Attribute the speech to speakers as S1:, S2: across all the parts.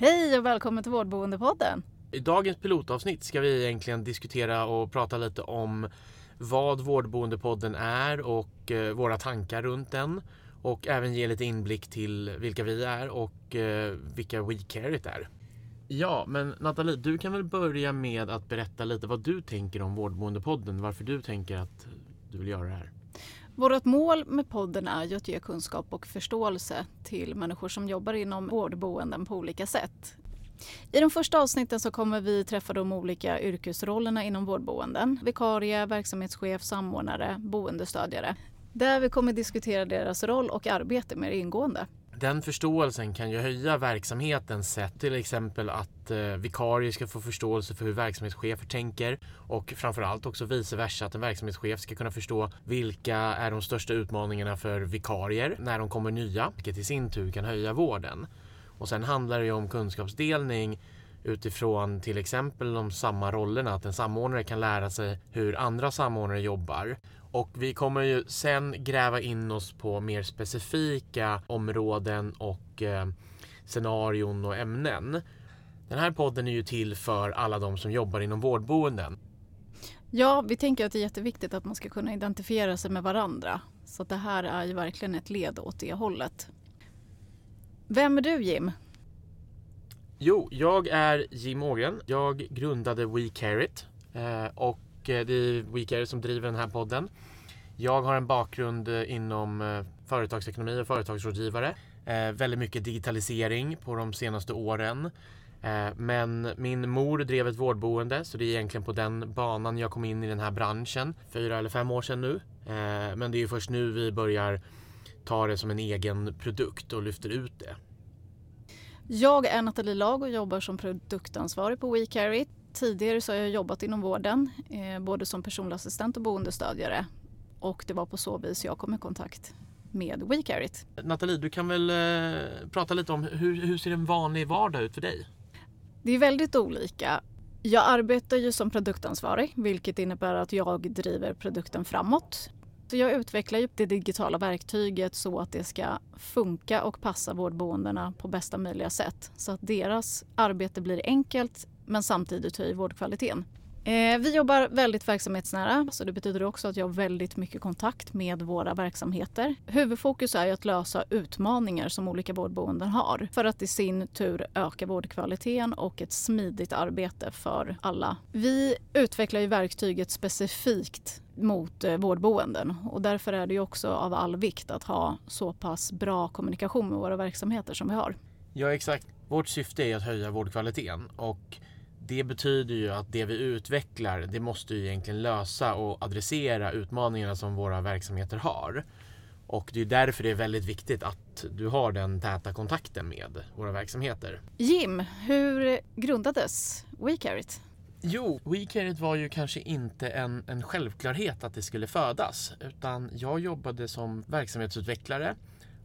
S1: Hej och välkommen till Vårdboendepodden.
S2: I dagens pilotavsnitt ska vi egentligen diskutera och prata lite om vad Vårdboendepodden är och eh, våra tankar runt den. Och även ge lite inblick till vilka vi är och eh, vilka WeCare är. Ja, men Nathalie, du kan väl börja med att berätta lite vad du tänker om Vårdboendepodden. Varför du tänker att du vill göra det här.
S1: Vårt mål med podden är ju att ge kunskap och förståelse till människor som jobbar inom vårdboenden på olika sätt. I de första avsnitten så kommer vi träffa de olika yrkesrollerna inom vårdboenden. Vikarie, verksamhetschef, samordnare, boendestödjare. Där vi kommer diskutera deras roll och arbete mer ingående.
S2: Den förståelsen kan ju höja verksamheten sett till exempel att eh, vikarier ska få förståelse för hur verksamhetschefer tänker och framförallt också vice versa att en verksamhetschef ska kunna förstå vilka är de största utmaningarna för vikarier när de kommer nya, vilket i sin tur kan höja vården. Och sen handlar det ju om kunskapsdelning utifrån till exempel de samma rollerna, att en samordnare kan lära sig hur andra samordnare jobbar och vi kommer ju sen gräva in oss på mer specifika områden och eh, scenarion och ämnen. Den här podden är ju till för alla de som jobbar inom vårdboenden.
S1: Ja, vi tänker att det är jätteviktigt att man ska kunna identifiera sig med varandra. Så det här är ju verkligen ett led åt det hållet. Vem är du Jim?
S2: Jo, jag är Jim Ågren. Jag grundade WeCareIt eh, och eh, det är WeCare som driver den här podden. Jag har en bakgrund eh, inom företagsekonomi och företagsrådgivare. Väldigt mycket digitalisering på de senaste åren. Men min mor drev ett vårdboende så det är egentligen på den banan jag kom in i den här branschen. Fyra eller fem år sedan nu. Men det är först nu vi börjar ta det som en egen produkt och lyfter ut det.
S1: Jag är Nathalie Lag och jobbar som produktansvarig på WeCarry. Tidigare så har jag jobbat inom vården, eh, både som personlig assistent och boendestödjare. Och det var på så vis jag kom i kontakt med WeCarit.
S2: Nathalie, du kan väl eh, prata lite om hur, hur ser en vanlig vardag ut för dig?
S1: Det är väldigt olika. Jag arbetar ju som produktansvarig vilket innebär att jag driver produkten framåt. Så jag utvecklar ju det digitala verktyget så att det ska funka och passa vårdboendena på bästa möjliga sätt. Så att deras arbete blir enkelt, men samtidigt höjer vårdkvaliteten. Eh, vi jobbar väldigt verksamhetsnära så det betyder också att jag har väldigt mycket kontakt med våra verksamheter. Huvudfokus är att lösa utmaningar som olika vårdboenden har för att i sin tur öka vårdkvaliteten och ett smidigt arbete för alla. Vi utvecklar ju verktyget specifikt mot eh, vårdboenden och därför är det också av all vikt att ha så pass bra kommunikation med våra verksamheter som vi har.
S2: Ja exakt. Vårt syfte är att höja vårdkvaliteten och det betyder ju att det vi utvecklar, det måste ju egentligen lösa och adressera utmaningarna som våra verksamheter har. Och det är därför det är väldigt viktigt att du har den täta kontakten med våra verksamheter.
S1: Jim, hur grundades WeCarit?
S2: Jo, WeCarit var ju kanske inte en, en självklarhet att det skulle födas. Utan jag jobbade som verksamhetsutvecklare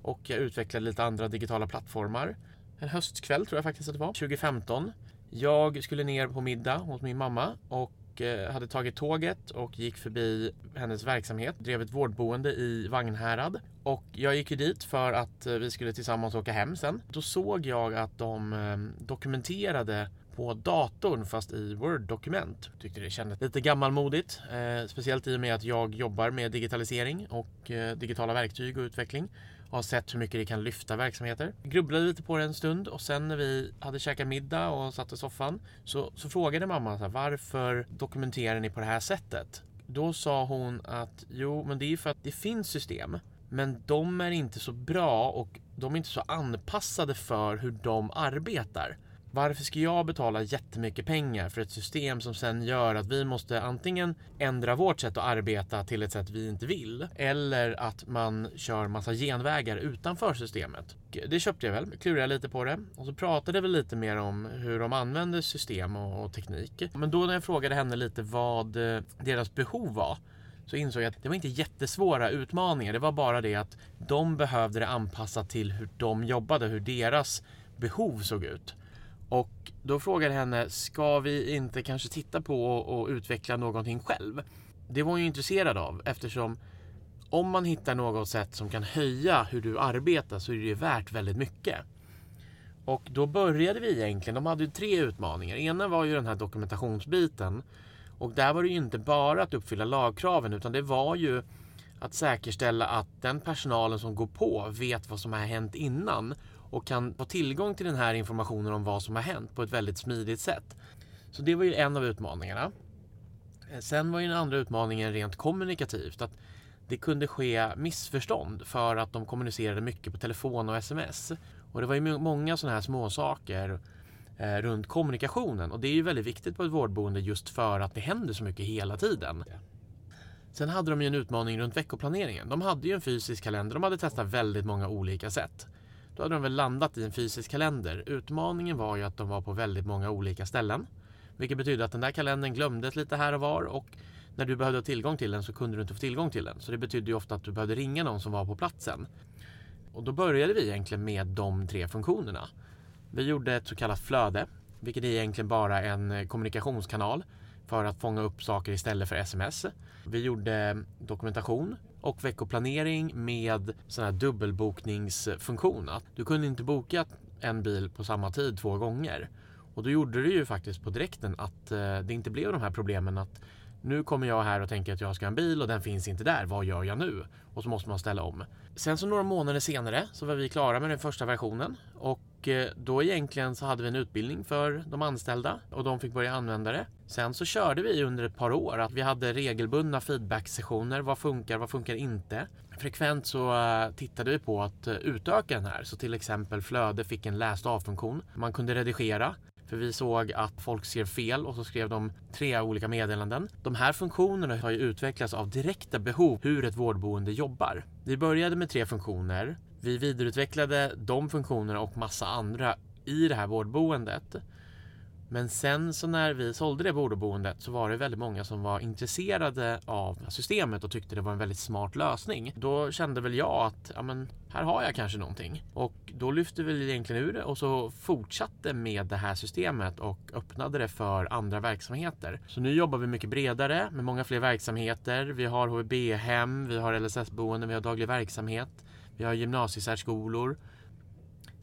S2: och jag utvecklade lite andra digitala plattformar. En höstkväll tror jag faktiskt att det var, 2015. Jag skulle ner på middag hos min mamma och eh, hade tagit tåget och gick förbi hennes verksamhet, drev ett vårdboende i Vagnhärad. Och jag gick ju dit för att eh, vi skulle tillsammans åka hem sen. Då såg jag att de eh, dokumenterade på datorn fast i Word-dokument. Tyckte det kändes lite gammalmodigt. Eh, speciellt i och med att jag jobbar med digitalisering och eh, digitala verktyg och utveckling har sett hur mycket det kan lyfta verksamheter. Grubblade lite på det en stund och sen när vi hade käkat middag och satt i soffan så, så frågade mamma så här, varför dokumenterar ni på det här sättet? Då sa hon att jo, men det är för att det finns system men de är inte så bra och de är inte så anpassade för hur de arbetar. Varför ska jag betala jättemycket pengar för ett system som sen gör att vi måste antingen ändra vårt sätt att arbeta till ett sätt vi inte vill eller att man kör massa genvägar utanför systemet. Det köpte jag väl, klurade lite på det och så pratade vi lite mer om hur de använder system och, och teknik. Men då när jag frågade henne lite vad eh, deras behov var så insåg jag att det var inte jättesvåra utmaningar. Det var bara det att de behövde det anpassat till hur de jobbade, hur deras behov såg ut. Och då frågade jag henne, ska vi inte kanske titta på och utveckla någonting själv? Det var hon ju intresserad av eftersom om man hittar något sätt som kan höja hur du arbetar så är det värt väldigt mycket. Och då började vi egentligen, de hade ju tre utmaningar. Ena var ju den här dokumentationsbiten. Och där var det ju inte bara att uppfylla lagkraven utan det var ju att säkerställa att den personalen som går på vet vad som har hänt innan och kan få tillgång till den här informationen om vad som har hänt på ett väldigt smidigt sätt. Så det var ju en av utmaningarna. Eh, sen var ju den andra utmaningen rent kommunikativt. Att det kunde ske missförstånd för att de kommunicerade mycket på telefon och sms. Och det var ju många sådana här småsaker eh, runt kommunikationen och det är ju väldigt viktigt på ett vårdboende just för att det händer så mycket hela tiden. Sen hade de ju en utmaning runt veckoplaneringen. De hade ju en fysisk kalender. De hade testat väldigt många olika sätt. Då hade de väl landat i en fysisk kalender. Utmaningen var ju att de var på väldigt många olika ställen. Vilket betydde att den där kalendern glömdes lite här och var och när du behövde ha tillgång till den så kunde du inte få tillgång till den. Så det betydde ju ofta att du behövde ringa någon som var på platsen. Och då började vi egentligen med de tre funktionerna. Vi gjorde ett så kallat flöde, vilket är egentligen bara en eh, kommunikationskanal för att fånga upp saker istället för sms. Vi gjorde dokumentation och veckoplanering med sån här dubbelbokningsfunktion. Du kunde inte boka en bil på samma tid två gånger. Och då gjorde det ju faktiskt på direkten att eh, det inte blev de här problemen att nu kommer jag här och tänker att jag ska ha en bil och den finns inte där. Vad gör jag nu? Och så måste man ställa om. Sen så några månader senare så var vi klara med den första versionen och Eh, då egentligen så hade vi en utbildning för de anställda och de fick börja använda det. Sen så körde vi under ett par år att vi hade regelbundna feedback-sessioner. Vad funkar? Vad funkar inte? Frekvent så eh, tittade vi på att eh, utöka den här. Så till exempel flöde fick en läst av-funktion. Man kunde redigera. För vi såg att folk skrev fel och så skrev de tre olika meddelanden. De här funktionerna har ju utvecklats av direkta behov hur ett vårdboende jobbar. Vi började med tre funktioner. Vi vidareutvecklade de funktionerna och massa andra i det här vårdboendet. Men sen så när vi sålde det vårdboendet så var det väldigt många som var intresserade av systemet och tyckte det var en väldigt smart lösning. Då kände väl jag att ja, men, här har jag kanske någonting. Och då lyfte vi egentligen ur det och så fortsatte med det här systemet och öppnade det för andra verksamheter. Så nu jobbar vi mycket bredare med många fler verksamheter. Vi har HVB-hem, vi har LSS-boenden, vi har daglig verksamhet, vi har gymnasiesärskolor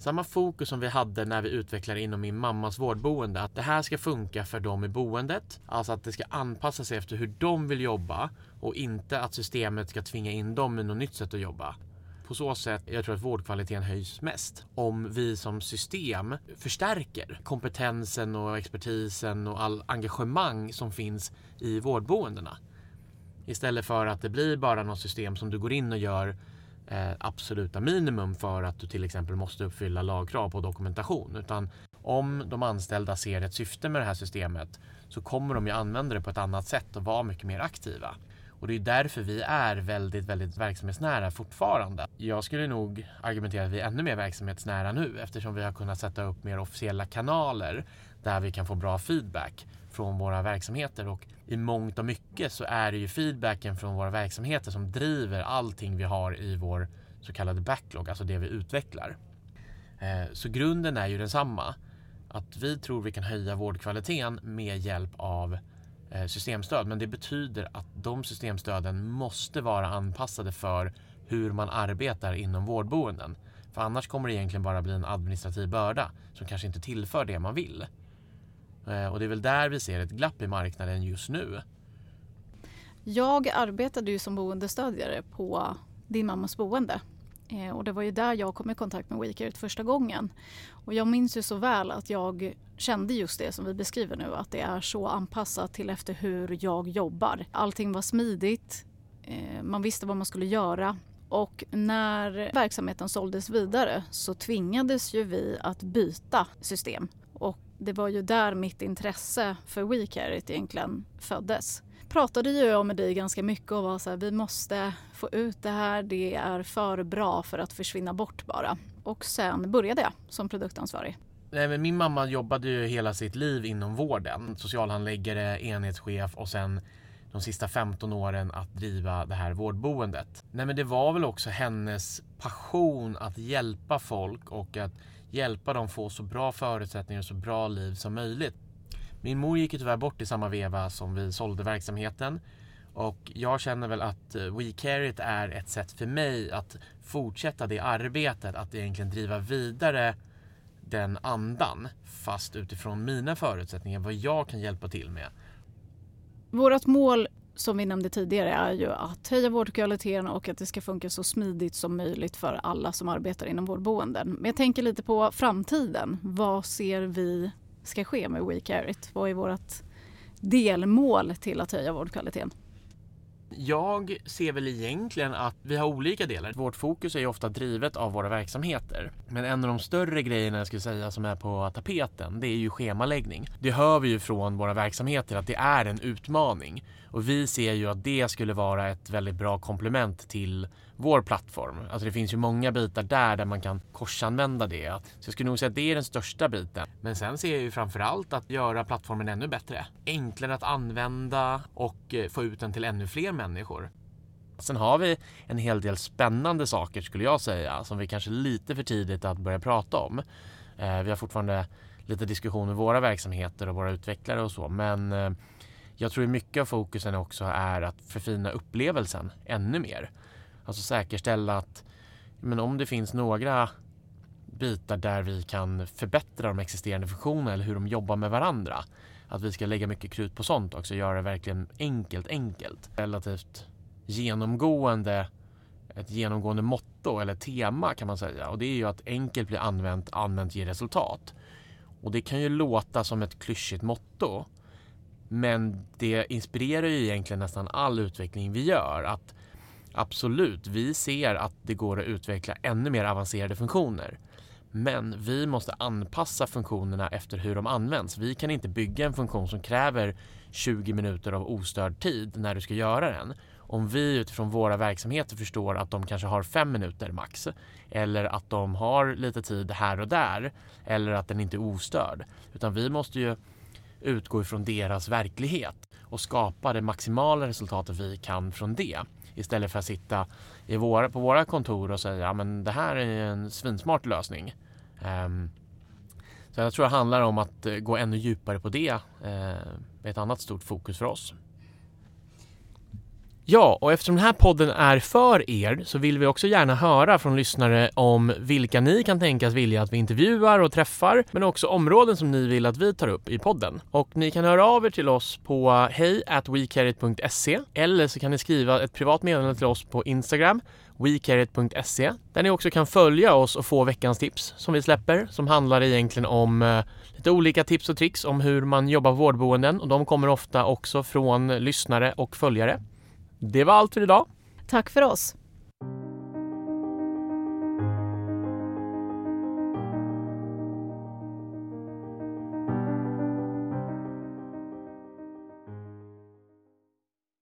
S2: samma fokus som vi hade när vi utvecklade inom min mammas vårdboende. Att det här ska funka för dem i boendet. Alltså att det ska anpassa sig efter hur de vill jobba och inte att systemet ska tvinga in dem i något nytt sätt att jobba. På så sätt, jag tror att vårdkvaliteten höjs mest om vi som system förstärker kompetensen och expertisen och all engagemang som finns i vårdboendena. Istället för att det blir bara något system som du går in och gör Eh, absoluta minimum för att du till exempel måste uppfylla lagkrav på dokumentation. Utan om de anställda ser ett syfte med det här systemet så kommer de ju använda det på ett annat sätt och vara mycket mer aktiva. Och det är därför vi är väldigt, väldigt verksamhetsnära fortfarande. Jag skulle nog argumentera att vi är ännu mer verksamhetsnära nu eftersom vi har kunnat sätta upp mer officiella kanaler där vi kan få bra feedback från våra verksamheter och i mångt och mycket så är det ju feedbacken från våra verksamheter som driver allting vi har i vår så kallade backlog, alltså det vi utvecklar. Eh, så grunden är ju densamma. Att vi tror vi kan höja vårdkvaliteten med hjälp av eh, Eh, systemstöd. Men det betyder att de systemstöden måste vara anpassade för hur man arbetar inom vårdboenden. För annars kommer det egentligen bara bli en administrativ börda som kanske inte tillför det man vill. Eh, och det är väl där vi ser ett glapp i marknaden just nu.
S1: Jag arbetade ju som boendestödjare på din mammas boende. Eh, och det var ju där jag kom i kontakt med WeCare första gången. Och jag minns ju så väl att jag kände just det som vi beskriver nu, att det är så anpassat till efter hur jag jobbar. Allting var smidigt, eh, man visste vad man skulle göra. Och när verksamheten såldes vidare så tvingades ju vi att byta system det var ju där mitt intresse för WeCarrit egentligen föddes. Pratade ju jag med dig ganska mycket och var så här, vi måste få ut det här, det är för bra för att försvinna bort bara. Och sen började jag som produktansvarig.
S2: Nej, men min mamma jobbade ju hela sitt liv inom vården. Socialhandläggare, enhetschef och sen de sista 15 åren att driva det här vårdboendet. Nej, men det var väl också hennes passion att hjälpa folk och att hjälpa dem få så bra förutsättningar och så bra liv som möjligt. Min mor gick ju tyvärr bort i samma veva som vi sålde verksamheten och jag känner väl att eh, WeCareIt är ett sätt för mig att fortsätta det arbetet, att egentligen driva vidare den andan fast utifrån mina förutsättningar, vad jag kan hjälpa till med.
S1: Vårt mål som vi nämnde tidigare är ju att höja vårdkvaliteten och att det ska funka så smidigt som möjligt för alla som arbetar inom vårdboenden. Men jag tänker lite på framtiden. Vad ser vi ska ske med WeCareIt? Vad är vårt delmål till att höja vårdkvaliteten?
S2: Jag ser väl egentligen att vi har olika delar. Vårt fokus är ju ofta drivet av våra verksamheter. Men en av de större grejerna jag skulle säga som är på tapeten, det är ju schemaläggning. Det hör vi ju från våra verksamheter att det är en utmaning. Och vi ser ju att det skulle vara ett väldigt bra komplement till vår plattform. Alltså det finns ju många bitar där där man kan korsanvända det. Så jag skulle nog säga att det är den största biten. Men sen ser jag ju framförallt att göra plattformen ännu bättre. Enklare att använda och eh, få ut den till ännu fler människor. Sen har vi en hel del spännande saker skulle jag säga som vi kanske är lite för tidigt att börja prata om. Eh, vi har fortfarande lite diskussion med våra verksamheter och våra utvecklare och så men eh, jag tror mycket av fokusen också är att förfina upplevelsen ännu mer. Alltså säkerställa att men om det finns några bitar där vi kan förbättra de existerande funktionerna eller hur de jobbar med varandra. Att vi ska lägga mycket krut på sånt också, göra det verkligen enkelt enkelt. Relativt genomgående, ett genomgående motto eller tema kan man säga och det är ju att enkelt blir använt, använt ger resultat. Och det kan ju låta som ett klyschigt motto men det inspirerar ju egentligen nästan all utveckling vi gör. Att Absolut, vi ser att det går att utveckla ännu mer avancerade funktioner. Men vi måste anpassa funktionerna efter hur de används. Vi kan inte bygga en funktion som kräver 20 minuter av ostörd tid när du ska göra den. Om vi utifrån våra verksamheter förstår att de kanske har fem minuter max eller att de har lite tid här och där eller att den inte är ostörd. Utan vi måste ju utgå ifrån deras verklighet och skapa det maximala resultatet vi kan från det. Istället för att sitta i våra, på våra kontor och säga att det här är en svinsmart lösning. Um, så jag tror det handlar om att eh, gå ännu djupare på det. Uh, ett annat stort fokus för oss. Ja, och eftersom den här podden är för er så vill vi också gärna höra från lyssnare om vilka ni kan tänkas vilja att vi intervjuar och träffar, men också områden som ni vill att vi tar upp i podden. Och ni kan höra av er till oss på hej eller så kan ni skriva ett privat meddelande till oss på Instagram wecareit.se där ni också kan följa oss och få veckans tips som vi släpper som handlar egentligen om eh, lite olika tips och tricks om hur man jobbar på vårdboenden och de kommer ofta också från lyssnare och följare. Det var allt för idag.
S1: Tack för oss.